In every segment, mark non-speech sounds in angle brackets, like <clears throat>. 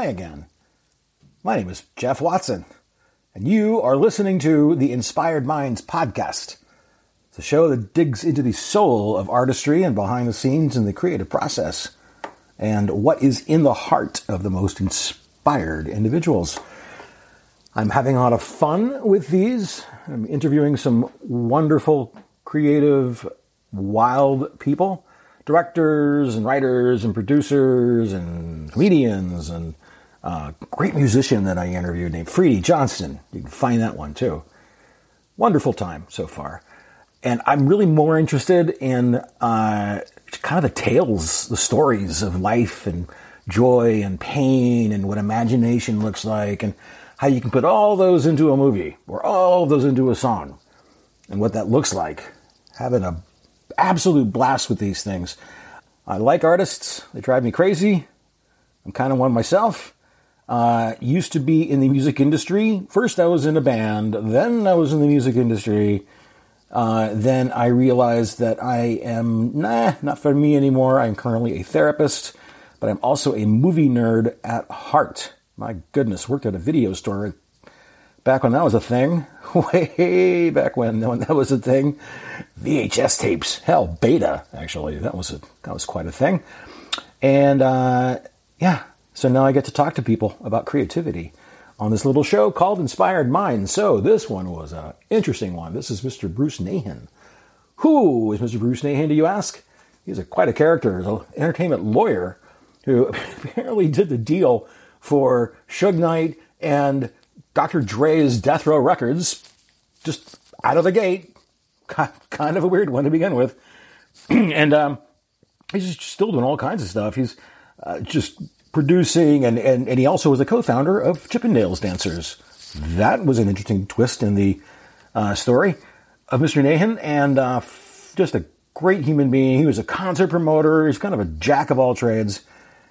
Hi again. My name is Jeff Watson, and you are listening to the Inspired Minds podcast. It's a show that digs into the soul of artistry and behind the scenes in the creative process, and what is in the heart of the most inspired individuals. I'm having a lot of fun with these. I'm interviewing some wonderful, creative, wild people directors and writers and producers and comedians and a great musician that I interviewed named Freddie Johnston. You can find that one too. Wonderful time so far. And I'm really more interested in uh, kind of the tales, the stories of life and joy and pain and what imagination looks like and how you can put all those into a movie or all those into a song and what that looks like. Having a absolute blast with these things. I like artists. They drive me crazy. I'm kind of one myself. Uh, used to be in the music industry. First, I was in a band. Then, I was in the music industry. Uh, then, I realized that I am, nah, not for me anymore. I'm currently a therapist, but I'm also a movie nerd at heart. My goodness, worked at a video store back when that was a thing, <laughs> way back when when that was a thing. VHS tapes, hell, beta actually, that was a that was quite a thing. And uh, yeah, so now I get to talk to people about creativity on this little show called Inspired Minds. So this one was an interesting one. This is Mr. Bruce Nahan. Who is Mr. Bruce Nahan, do you ask? He's a, quite a character. He's an entertainment lawyer who <laughs> apparently did the deal for Suge Knight and Dr. Dre's Death Row Records, just out of the gate. Kind of a weird one to begin with. <clears throat> and um, he's still doing all kinds of stuff. He's uh, just producing, and, and, and he also was a co founder of Chippendales Dancers. That was an interesting twist in the uh, story of Mr. Nahan, and uh, f- just a great human being. He was a concert promoter. He's kind of a jack of all trades,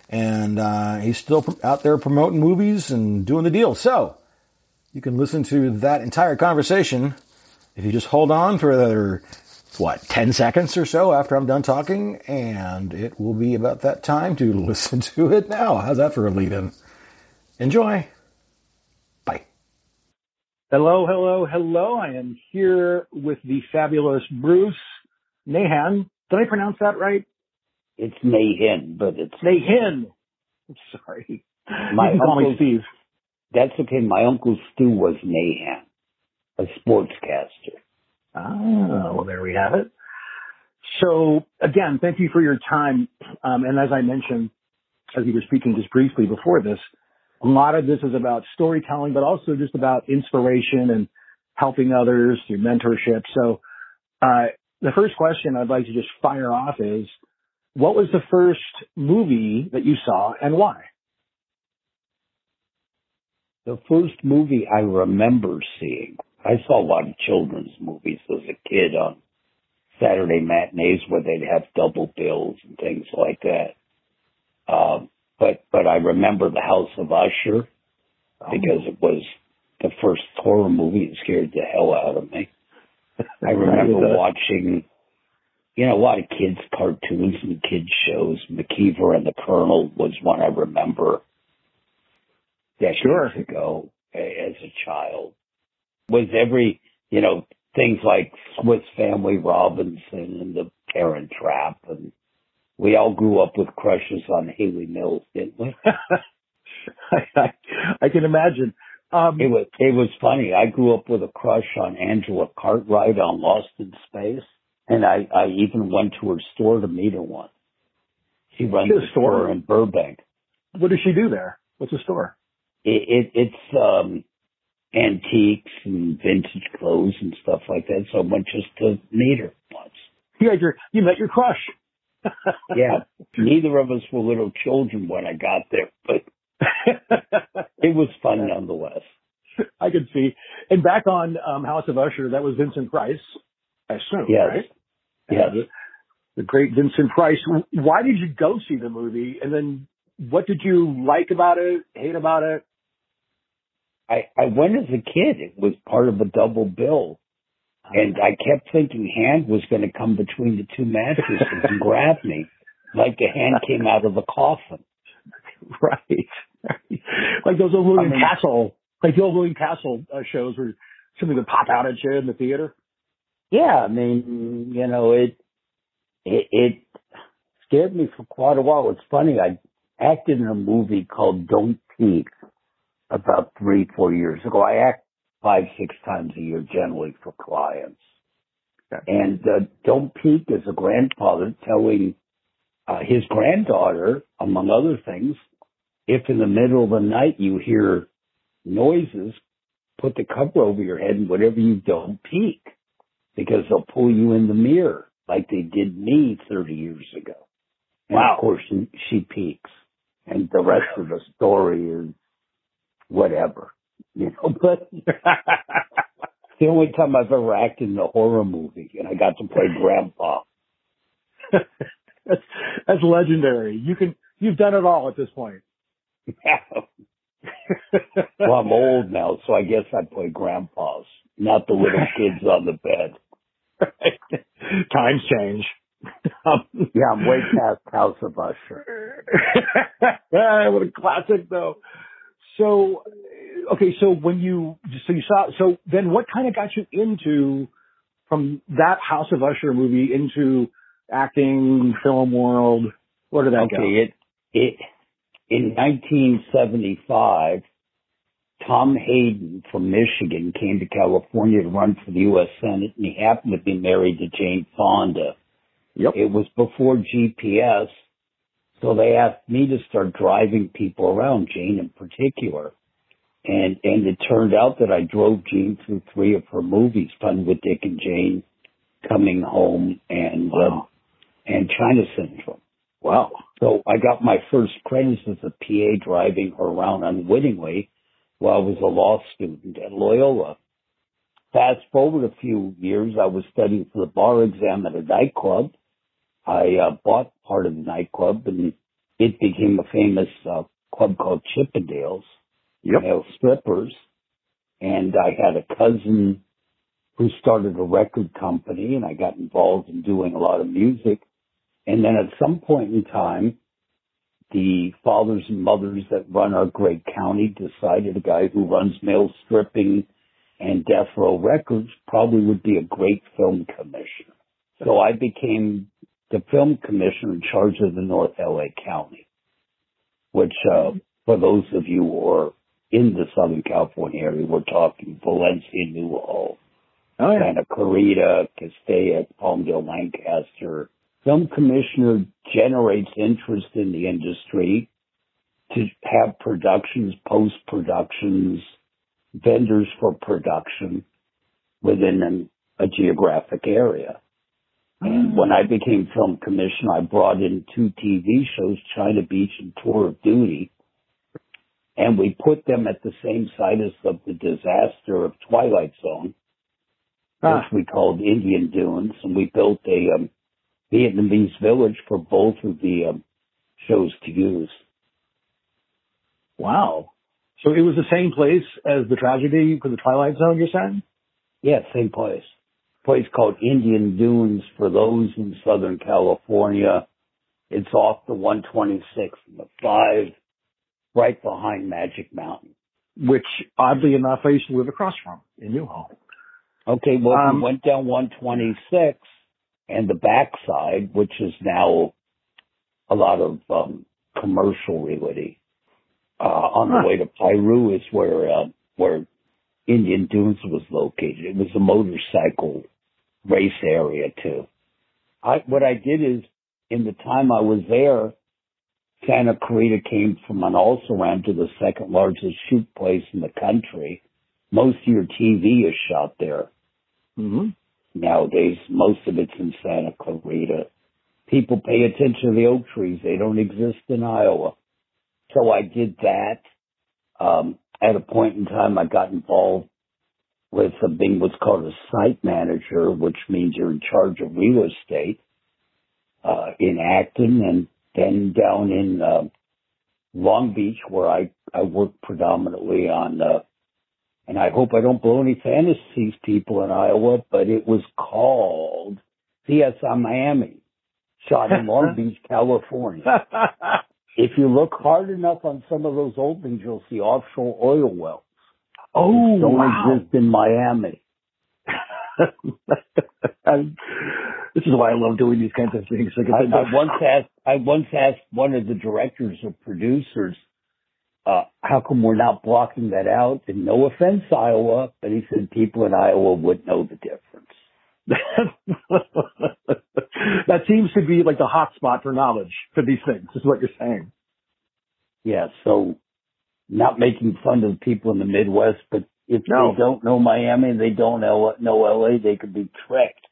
and uh, he's still out there promoting movies and doing the deal. So, you can listen to that entire conversation if you just hold on for another, what, 10 seconds or so after I'm done talking, and it will be about that time to <laughs> listen to it now. How's that for a lead in? Enjoy. Bye. Hello, hello, hello. I am here with the fabulous Bruce Nahan. Did I pronounce that right? It's Nahin, but it's Nahin. I'm sorry. My you can call me uncle- Steve. That's okay. My uncle Stu was Nahan, a sportscaster. Ah, well, there we have it. So again, thank you for your time. Um, and as I mentioned, as you were speaking just briefly before this, a lot of this is about storytelling, but also just about inspiration and helping others through mentorship. So, uh, the first question I'd like to just fire off is, what was the first movie that you saw and why? The first movie I remember seeing, I saw a lot of children's movies as a kid on Saturday matinees where they'd have double bills and things like that. Um, but but I remember The House of Usher because it was the first horror movie that scared the hell out of me. <laughs> I remember watching, you know, a lot of kids' cartoons and kids' shows. McKeever and the Colonel was one I remember decades Sure. ago as a child. Was every, you know, things like Swiss Family Robinson and The Parent Trap, and we all grew up with crushes on Hayley Mills, didn't we? <laughs> I, I, I can imagine. Um, It was it was funny. I grew up with a crush on Angela Cartwright on Lost in Space, and I I even went to her store to meet her once. She runs a store in Burbank. what does she do there? What's the store? It, it it's um antiques and vintage clothes and stuff like that. So I went just to meet her once. You had your, you met your crush. <laughs> Yeah, neither of us were little children when I got there, but <laughs> it was fun nonetheless. I could see. And back on um, House of Usher, that was Vincent Price, I assume, Yes. right? Yes. The, the great Vincent Price. Why did you go see the movie? And then what did you like about it, hate about it? I, I went as a kid. It was part of a double bill. And I kept thinking hand was going to come between the two mattresses and <laughs> grab me like a hand came out of a coffin. right. <laughs> like those old William I mean- Castle, like the old William Castle uh, shows where something would pop out at you in the theater. Yeah, I mean, you know, it, it, it scared me for quite a while. It's funny, I acted in a movie called Don't Peek about three, four years ago. I act five, six times a year generally for clients. Okay. And uh, Don't Peek is a grandfather telling uh, his granddaughter, among other things, if in the middle of the night you hear noises, put the cover over your head and whatever you don't peek because they'll pull you in the mirror like they did me 30 years ago. And Wow. of course she, she peeks and the rest of the story is whatever, you know, <laughs> but <laughs> the only time I've ever acted in a horror movie and I got to play <laughs> grandpa. that's that's legendary. You can you've done it all at this point. well, I'm old now, so I guess I play grandpas, not the little kids on the bed. Times change. Um, Yeah, I'm way past House of Usher. what a classic though. So, okay, so when you, so you saw, so then what kind of got you into, from that House of Usher movie into acting, film world? Where did that go? Okay, it it in 1975, Tom Hayden from Michigan came to California to run for the U.S. Senate, and he happened to be married to Jane Fonda. Yep. It was before GPS, so they asked me to start driving people around, Jane in particular. And and it turned out that I drove Jane through three of her movies, Fun with Dick and Jane, Coming Home, and Wow. um, and China Syndrome. Wow. So I got my first credits as a PA driving her around unwittingly while I was a law student at Loyola. Fast forward a few years, I was studying for the bar exam at a nightclub. I uh, bought part of the nightclub and it became a famous uh, club called Chippendales, Yep. male strippers. And I had a cousin who started a record company and I got involved in doing a lot of music. And then at some point in time, the fathers and mothers that run our great county decided a guy who runs male stripping and death row records probably would be a great film commissioner. So I became the film commissioner in charge of the North LA County, which, uh, for those of you who are in the Southern California area, we're talking Valencia, Newhall, Oh yeah. Santa Clarita, Castaic, Palmdale, Lancaster. Film commissioner generates interest in the industry to have productions, post productions, vendors for production within an, a geographic area. And when I became film commissioner, I brought in two TV shows, China Beach and Tour of Duty, and we put them at the same site as of the disaster of Twilight Zone Ah. which we called Indian Dunes, and we built a um, Vietnamese village for both of the um, shows to use. Wow. So it was the same place as the tragedy for the Twilight Zone, you're saying? Yeah, same place. Place called Indian Dunes for those in Southern California. It's off the 126 and the 5, right behind Magic Mountain. Which, oddly enough, I used to live across from in Newhall. Okay, well, Um, we went down 126 and the backside, which is now a lot of um, commercial realty. Uh, on Huh. the way to Piru is where uh, where Indian Dunes was located. It was a motorcycle race area too. I what I did is in the time I was there, Santa Clarita came from an also ran to the second largest shoot place in the country. Most of your TV is shot there Mm-hmm. nowadays. Most of it's in Santa Clarita. People pay attention to the oak trees. They don't exist in Iowa. So I did that. Um, at a point in time, I got involved with a being what's called a site manager, which means you're in charge of real estate, uh, in Acton and then down in, uh, Long Beach where I, I work predominantly on, uh, and I hope I don't blow any fantasies people in Iowa, but it was called CSI Miami, shot in Long <laughs> Beach, California. if you look hard enough on some of those old things, you'll see offshore oil wells. Oh, don't wow. exist in Miami. <laughs> This is why I love doing these kinds of things. Like, I, I once asked, I once asked one of the directors or producers, uh, how come we're not blocking that out? And no offense, Iowa, but he said people in Iowa would know the difference. <laughs> that seems to be like the hot spot for knowledge for these things, is what you're saying. Yeah, so not making fun of the people in the Midwest, but if No. they don't know Miami, they don't know, know LA, they could be tricked.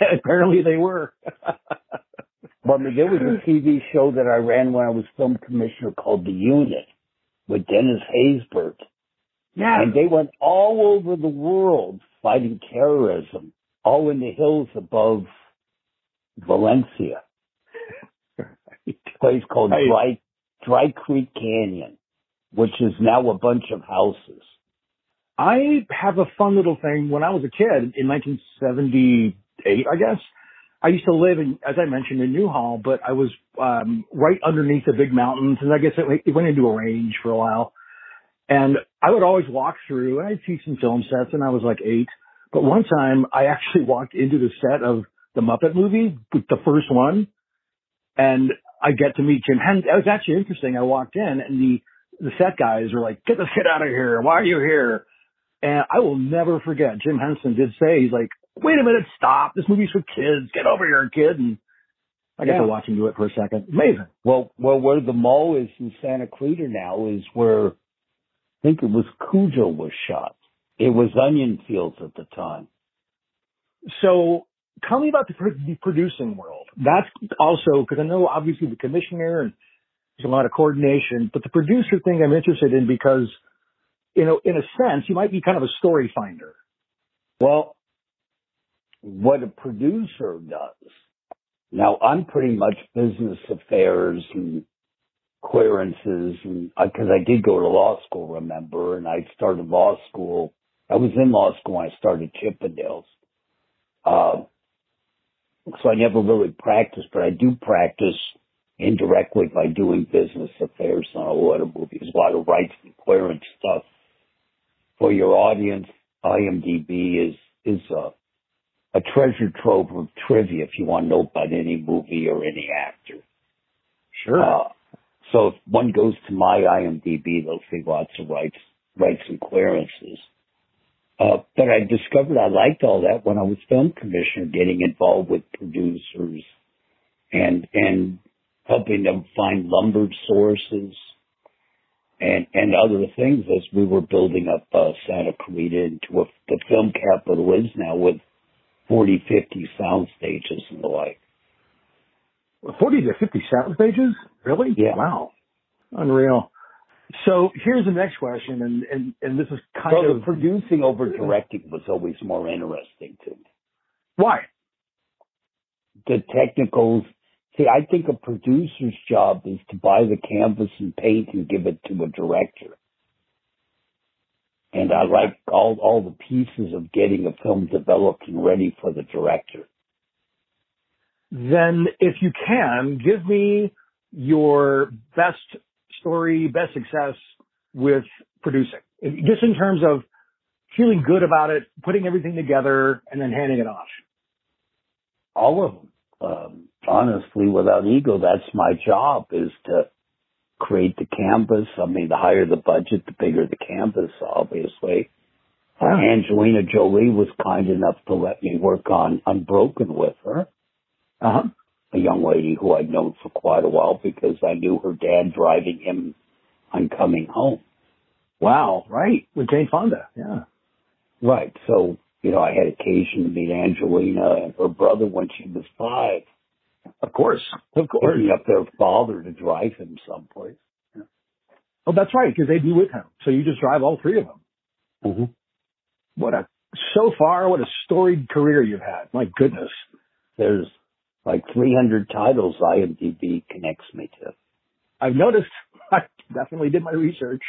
<laughs> Apparently they were. <laughs> but I mean, there was a TV show that I ran when I was film commissioner called The Unit with Dennis Haysbert. yeah. And they went all over the world fighting terrorism, all in the hills above Valencia. A <laughs> place called Right. Dry, Dry Creek Canyon, which is now a bunch of houses. I have a fun little thing. When I was a kid in 1978, I guess, I used to live in, as I mentioned, in Newhall, but I was um, right underneath the big mountains, and I guess it, it went into a range for a while. And I would always walk through, and I'd see some film sets, and I was like eight. But one time, I actually walked into the set of the Muppet movie, the first one, and I get to meet Jim Henson. It was actually interesting. I walked in, and the the set guys were like, "Get this kid out of here! Why are you here?" And I will never forget. Jim Henson did say, "He's like, wait a minute, stop! This movie's for kids. Get over here, kid!" And I got Yeah. to watch him do it for a second. Amazing. Well, well, where the mall is in Santa Clarita now is where I think it was Cujo was shot. It was onion fields at the time. So tell me about the, the producing world. That's also because I know obviously the commissioner and there's a lot of coordination, but the producer thing I'm interested in because, you know, in a sense, you might be kind of a story finder. Well, what a producer does. Now I'm pretty much business affairs and clearances and because I did go to law school, remember, and I started law school. I was in law school when I started Chippendales. Uh, so I never really practiced, but I do practice indirectly by doing business affairs on a lot of movies, a lot of rights and clearance stuff. For your audience, IMDb is is a a treasure trove of trivia if you want to know about any movie or any actor. Sure. Uh, so if one goes to my IMDb, they'll see lots of rights, rights and clearances. Uh, but I discovered I liked all that when I was film commissioner, getting involved with producers and, and helping them find lumber sources and, and other things as we were building up, uh, Santa Clarita into a, the film capital is now with 40, 50 sound stages and the like. 40 to 50 sound stages? Really? Yeah. Wow. Unreal. So here's the next question, and, and, and this is kind So of the producing over directing was always more interesting to me. why? The technicals, see, I think a producer's job is to buy the canvas and paint and give it to a director. And I like all, all the pieces of getting a film developed and ready for the director. Then if you can, give me your best story, best success with producing. Just in terms of feeling good about it, putting everything together, and then handing it off. All of them. Um, honestly, without ego, that's my job is to create the canvas. I mean, the higher the budget, the bigger the canvas, obviously. Uh, Angelina Jolie was kind enough to let me work on Unbroken with her, Uh huh. a young lady who I'd known for quite a while because I knew her dad driving him on coming home. Wow. Right. With Jane Fonda. Yeah. Right. So, you know, I had occasion to meet Angelina and her brother when she was five, Of course. Of course. picking up their father to drive him someplace. Yeah. Oh, that's right. Because they'd be with him. So you just drive all three of them. Mm-hmm. What a, so far, what a storied career you've had. My goodness. There's like 300 titles IMDb connects me to. I've noticed. <laughs> I definitely did my research.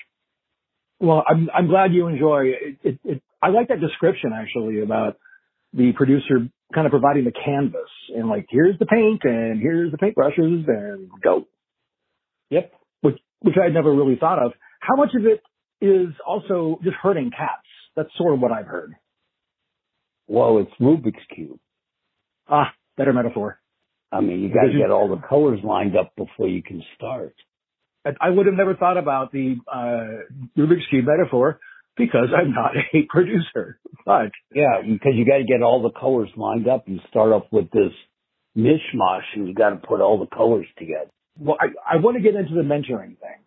Well, I'm I'm glad you enjoy it. it, it I like that description actually about the producer kind of providing the canvas and like here's the paint and here's the paintbrushes and go. Yep. Which, which I had never really thought of. How much of it is also just hurting cats? That's sort of what I've heard. Well, it's Rubik's Cube. Ah, better metaphor. I mean, you got to get all the colors lined up before you can start. I- I would have never thought about the uh, Rubik's Cube metaphor because I'm not a <laughs> producer. But Yeah, because you got to get all the colors lined up. You start off with this mishmash, and you got to put all the colors together. well, I, I want to get into the mentoring thing.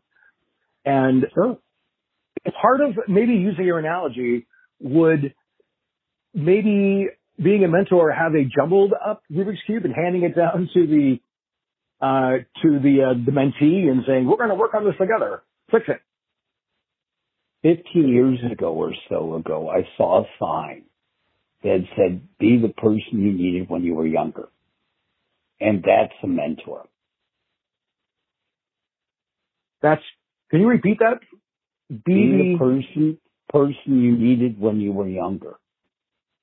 And Sure. part of maybe using your analogy would maybe being a mentor have a jumbled up Rubik's Cube and handing it down to the uh, to the uh, the mentee and saying, we're going to work on this together. Fix it. 15 years ago or so ago, I saw a sign that said, be the person you needed when you were younger. And that's a mentor. That's, can you repeat that? Be Be the person, person you needed when you were younger.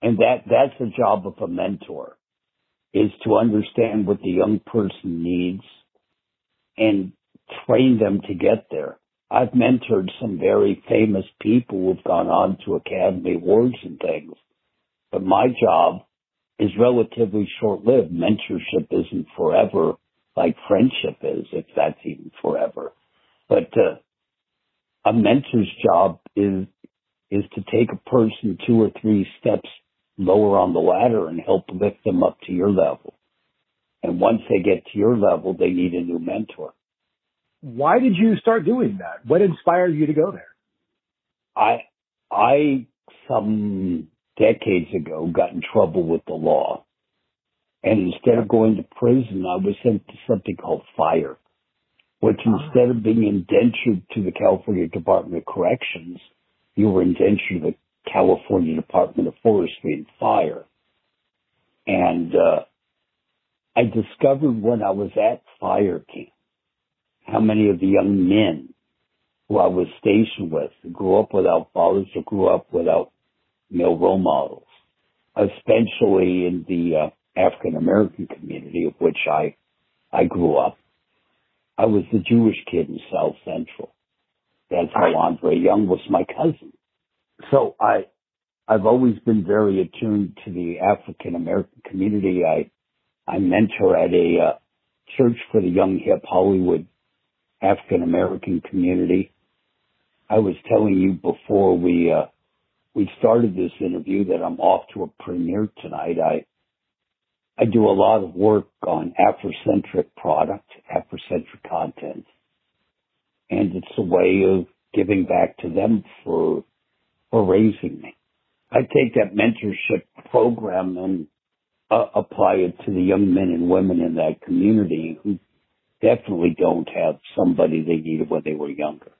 And that, that's the job of a mentor is to understand what the young person needs and train them to get there. I've mentored some very famous people who've gone on to Academy Awards and things, but my job is relatively short-lived. Mentorship isn't forever like friendship is, if that's even forever. But uh, a mentor's job is is to take a person two or three steps lower on the ladder and help lift them up to your level. And once they get to your level, they need a new mentor. Why did you start doing that? What inspired you to go there? I, I, some decades ago got in trouble with the law. And instead of going to prison, I was sent to something called fire, which Ah. instead of being indentured to the California Department of Corrections, you were indentured to the California Department of Forestry and Fire. And, uh, I discovered when I was at fire camp how many of the young men who I was stationed with grew up without fathers or grew up without male role models, especially in the uh, African American community of which I I grew up. I was the Jewish kid in South Central. That's how Andre Young was my cousin. So I I've always been very attuned to the African American community. I I mentor at a uh, church for the young hip Hollywood African American community. I was telling you before we uh, we started this interview that I'm off to a premiere tonight. I I do a lot of work on Afrocentric product, Afrocentric content, and it's a way of giving back to them for for raising me. I take that mentorship program and uh, apply it to the young men and women in that community who definitely don't have somebody they needed when they were younger.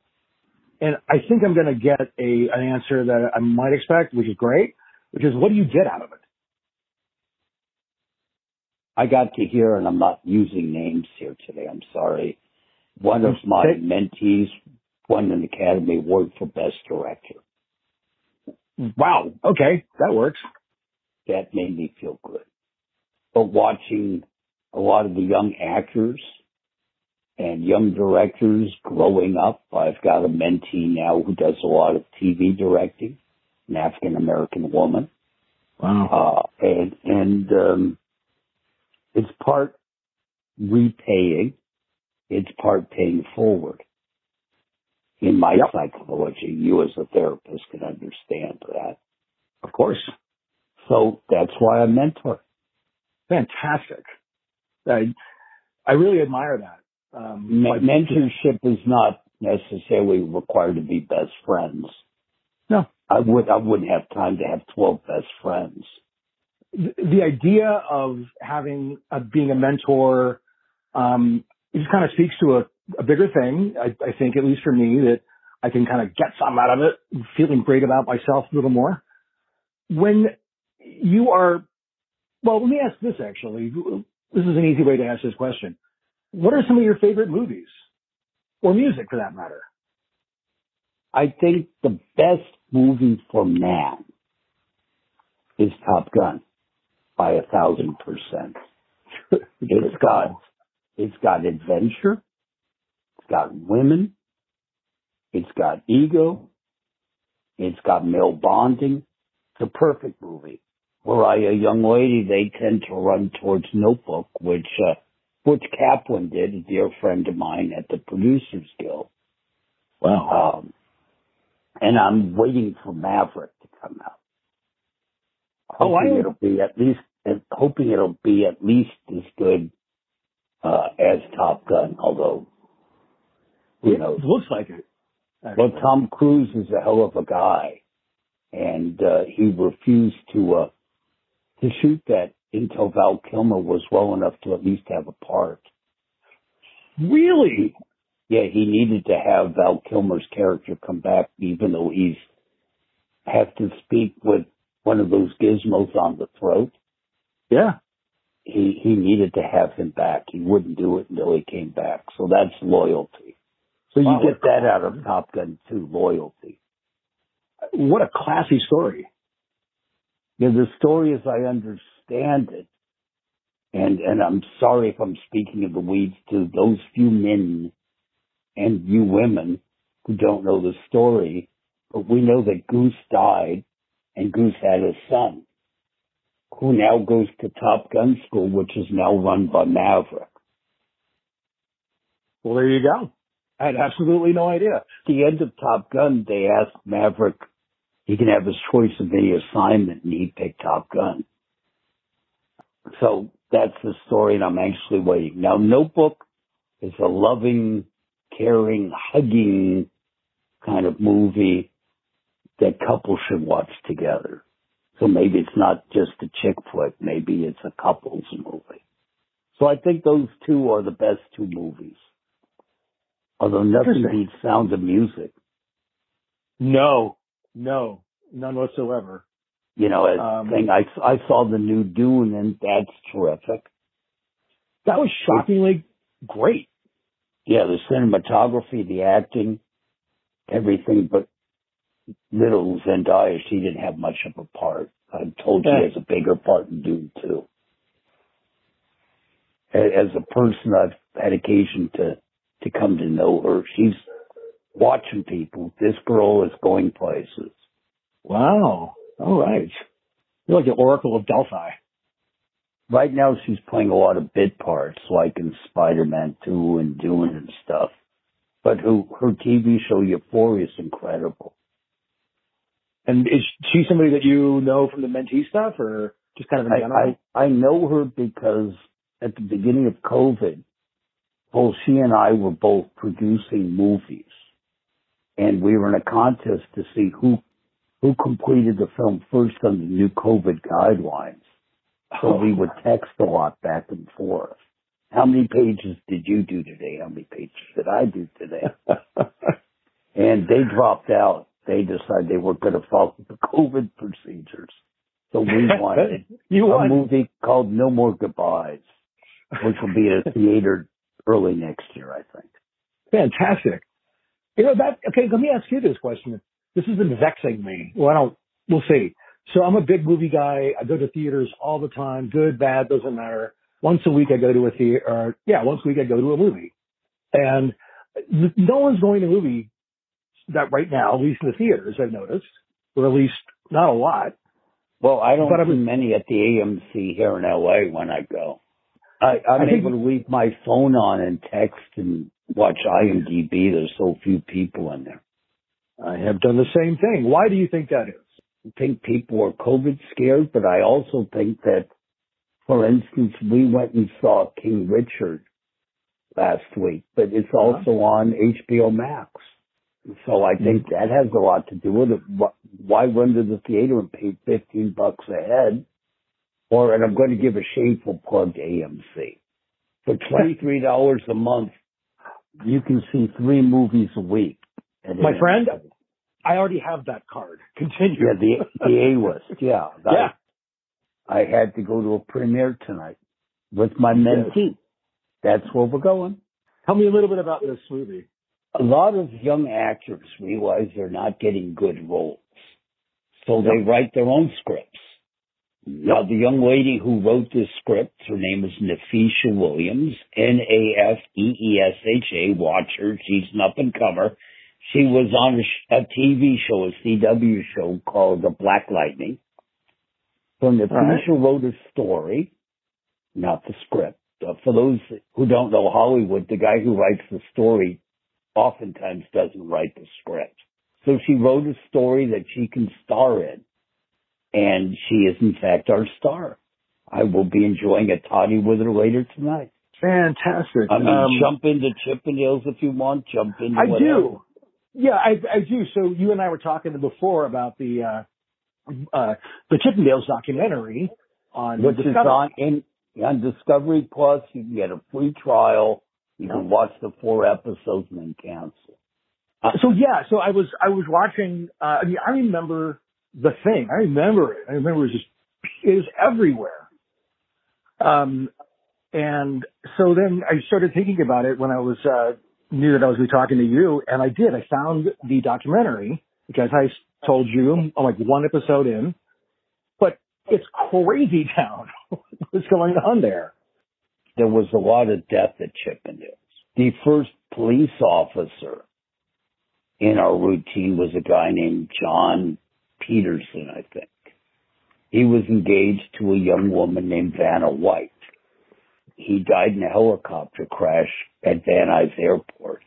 And I think I'm going to get a an answer that I might expect, which is great. Which is, what do you get out of it? I got to hear, and I'm not using names here today, I'm sorry. One of my mentees won an Academy Award for Best Director. Wow. Okay, that works. That made me feel good. But watching a lot of the young actors and young directors growing up, I've got a mentee now who does a lot of TV directing, an African American woman. Wow. Uh, and, and, um, it's part repaying, it's part paying forward. In my Yep. psychology, you as a therapist can understand that. Of course. So that's why I mentor. Fantastic. I I really admire that. Um, Me- mentorship is not necessarily required to be best friends. No. I would, I wouldn't have time to have 12 best friends. the the idea of having being a mentor um, it just kind of speaks to a, a bigger thing. I, I think, at least for me, that I can kind of get something out of it, feeling great about myself a little more. When you are, well, let me ask this actually. This is an easy way to ask this question. What are some of your favorite movies or music, for that matter? I think the best movie for man is Top Gun by a thousand percent. <laughs> It's got, it's got adventure. It's got women. It's got ego. It's got male bonding. It's a perfect movie. Were I a young lady, they tend to run towards Notebook, which uh, Butch Kaplan did, a dear friend of mine at the Producers Guild. Wow. Um, and I'm waiting for Maverick to come out. Oh, I- it'll be at least, and hoping it'll be at least as good uh, as Top Gun. Although, who it knows? looks like it. Well. Tom Cruise is a hell of a guy, and uh, he refused to uh, to shoot that until Val Kilmer was well enough to at least have a part. Really? Yeah, he needed to have Val Kilmer's character come back, even though he's has to speak with one of those gizmos on the throat. Yeah. He he needed to have him back. He wouldn't do it until he came back. So that's loyalty. So you Wow, get that out of Top Gun too, loyalty. What a classy story. Yeah, the story as I understand it, and and I'm sorry if I'm speaking of the weeds to those few men and you women who don't know the story, but we know that Goose died and Goose had a son who now goes to Top Gun school, which is now run by Maverick. Well, there you go. I had absolutely no idea. At the end of Top Gun, they asked Maverick he can have his choice of any assignment, and he picked Top Gun. So that's the story, and I'm anxiously waiting. Now, Notebook is a loving, caring, hugging kind of movie that couples should watch together. So maybe it's not just a chick flick, maybe it's a couples movie. So I think those two are the best two movies. Although nothing beats Sound of Music. No, no, none whatsoever. You know, as Um, thing I I saw the new Dune and that's terrific. That was shockingly great. Yeah, the cinematography, the acting, everything. But little Zendaya, she didn't have much of a part. I'm told Yeah. she has a bigger part in Dune too. As a person, I've had occasion to to come to know her. She's watching people. This girl is going places. Wow. All right. You're like the Oracle of Delphi. Right now, she's playing a lot of bit parts, like in Spider-Man 2 and Dune and stuff. But who, her TV show Euphoria is incredible. And is she somebody that you know from the mentee stuff or just kind of in general? I, I, I know her because at the beginning of COVID, both she and I were both producing movies. And we were in a contest to see who, who completed the film first on the new COVID guidelines. So we oh. would text a lot back and forth. How many pages did you do today? How many pages did I do today? <laughs> and they dropped out. They decided they weren't going to follow the COVID procedures. So we wanted <laughs> you a won. movie called No More Goodbyes, which will be at a <laughs> theater early next year, I think. Fantastic. You know that. Okay, let me ask you this question. This has been vexing me. Well, I don't. We'll see. So I'm a big movie guy. I go to theaters all the time. Good, bad, doesn't matter. Once a week I go to a theater. Or, yeah, once a week I go to a movie, and no one's going to movie that right now, at least in the theaters. I've noticed, or at least not a lot. Well, I don't But I see many at the AMC here in LA when I go. I, I'm I think- able to leave my phone on and text and watch IMDb. There's so few people in there. I have done the same thing. Why do you think that is? I think people are COVID scared, but I also think that, for instance, we went and saw King Richard last week, but it's Uh-huh. also on HBO Max. So I think Mm-hmm. that has a lot to do with it. Why run to the theater and pay 15 bucks a head? Or, and I'm going to give a shameful plug to AMC. For <laughs> $23 a month, you can see three movies a week. My friend, I already have that card. <laughs> Continue. Yeah, the the A list. <laughs> Yeah, I, Yeah. I had to go to a premiere tonight with my mentee. That's where we're going. Tell me a little bit about this movie. A lot of young actors realize they're not getting good roles, so they write their own scripts. Now, the young lady who wrote this script, her name is Nafeesha Williams, N-A-F-E-E-S-H-A. Watch her. She's an up and comer. She was on a, sh- a TV show, a CW show called The Black Lightning. So Nafeesha right. wrote a story, not the script. Uh, for those who don't know Hollywood, the guy who writes the story oftentimes doesn't write the script. So she wrote a story that she can star in. And she is in fact our star. I will be enjoying a toddy with her later tonight. Fantastic. I mean, Um, jump into Chippendales if you want. Jump into I whatever. do. Yeah, I, I do. So you and I were talking before about the uh, uh, the Chippendales documentary on Which is Discovery. on in on Discovery Plus. You can get a free trial. You can watch the four episodes and then cancel. So yeah, so I was I was watching. Uh, I mean, I remember the thing. I remember it. I remember it was just it was everywhere. Um, and so then I started thinking about it when I was uh, knew that I was going to be talking to you, and I did. I found the documentary because I told you I'm like one episode in, but it's crazy <laughs> town. What's going on there? There was a lot of death at Chippendales. The first police officer in our routine was a guy named John Peterson, I think. He was engaged to a young woman named Vanna White. He died in a helicopter crash at Van Nuys Airport.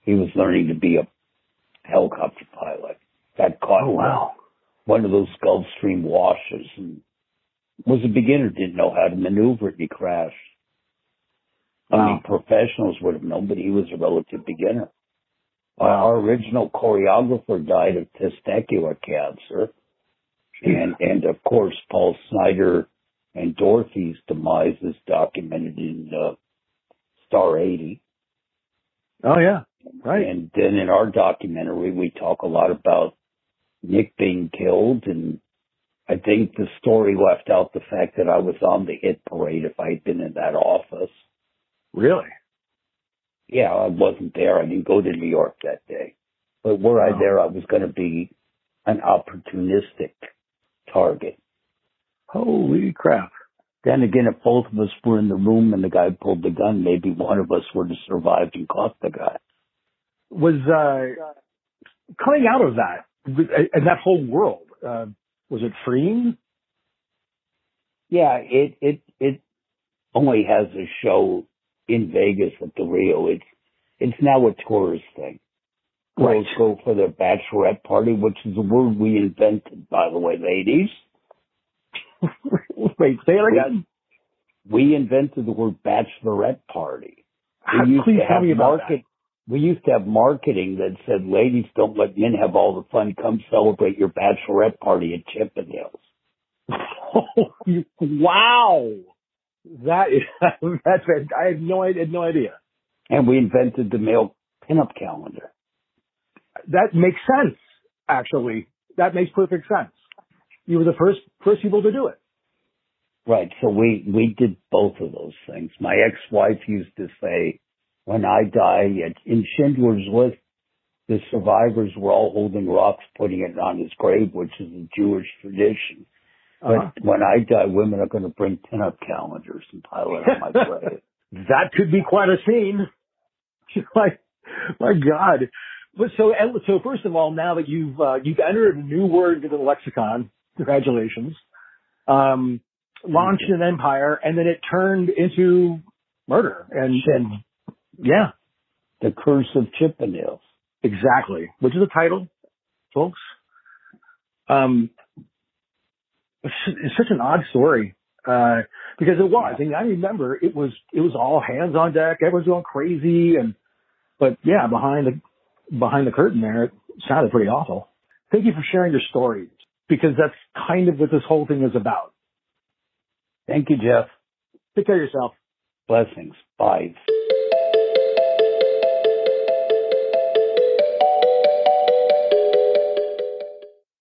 He was learning to be a helicopter pilot. Got caught Oh, wow. one of those Gulfstream washes and was a beginner, didn't know how to maneuver it, and he crashed. I mean, professionals would have known, but he was a relative beginner. Uh, Our original choreographer died of testicular cancer. And, and of course, Paul Snider and Dorothy's demise is documented in, uh, Star 80. Oh yeah, right. And then in our documentary, we talk a lot about Nick being killed. And I think the story left out the fact that I was on the hit parade if I had been in that office. Really? Yeah, I wasn't there. I didn't go to New York that day. But were I Oh. there, I was going to be an opportunistic target. Holy crap! Then again, if both of us were in the room and the guy pulled the gun, maybe one of us would have survived and caught the guy. was uh, coming out of that and that whole world. Uh, was it freeing? Yeah, it it it only has a show in Vegas at the Rio. It's it's now a tourist thing. Girls go for their bachelorette party, which is a word we invented, by the way, ladies. <laughs> Wait, say it again. We invented the word bachelorette party. We ah, used Please to tell have me about market. We used to have marketing that said, "Ladies, don't let men have all the fun. Come celebrate your bachelorette party at Chippendales." <laughs> wow, that is <laughs> that's. I had no I had no idea. And we invented the male pinup calendar. That makes sense. Actually, that makes perfect sense. You were the first first people to do it. Right. So we, we did both of those things. My ex-wife used to say, when I die, at- in Schindler's List, the survivors were all holding rocks, putting it on his grave, which is a Jewish tradition. Uh-huh. But when I die, women are going to bring pinup calendars and pile it on my <laughs> grave. that could be quite a scene. <laughs> my, my God. But so, so first of all, now that you've, uh, you've entered a new word into the lexicon, congratulations, um, launched an empire and then it turned into murder and, and yeah, The Curse of Chippendales. exactly. Which is a title, folks. Um, it's, it's such an odd story. Uh, because it was, I mean, I remember it was, it was all hands on deck. Everyone's going crazy. And, but yeah, behind the, behind the curtain there, it sounded pretty awful. Thank you for sharing your story because that's kind of what this whole thing is about. Thank you, Jeff. Take care of yourself. Blessings. Bye.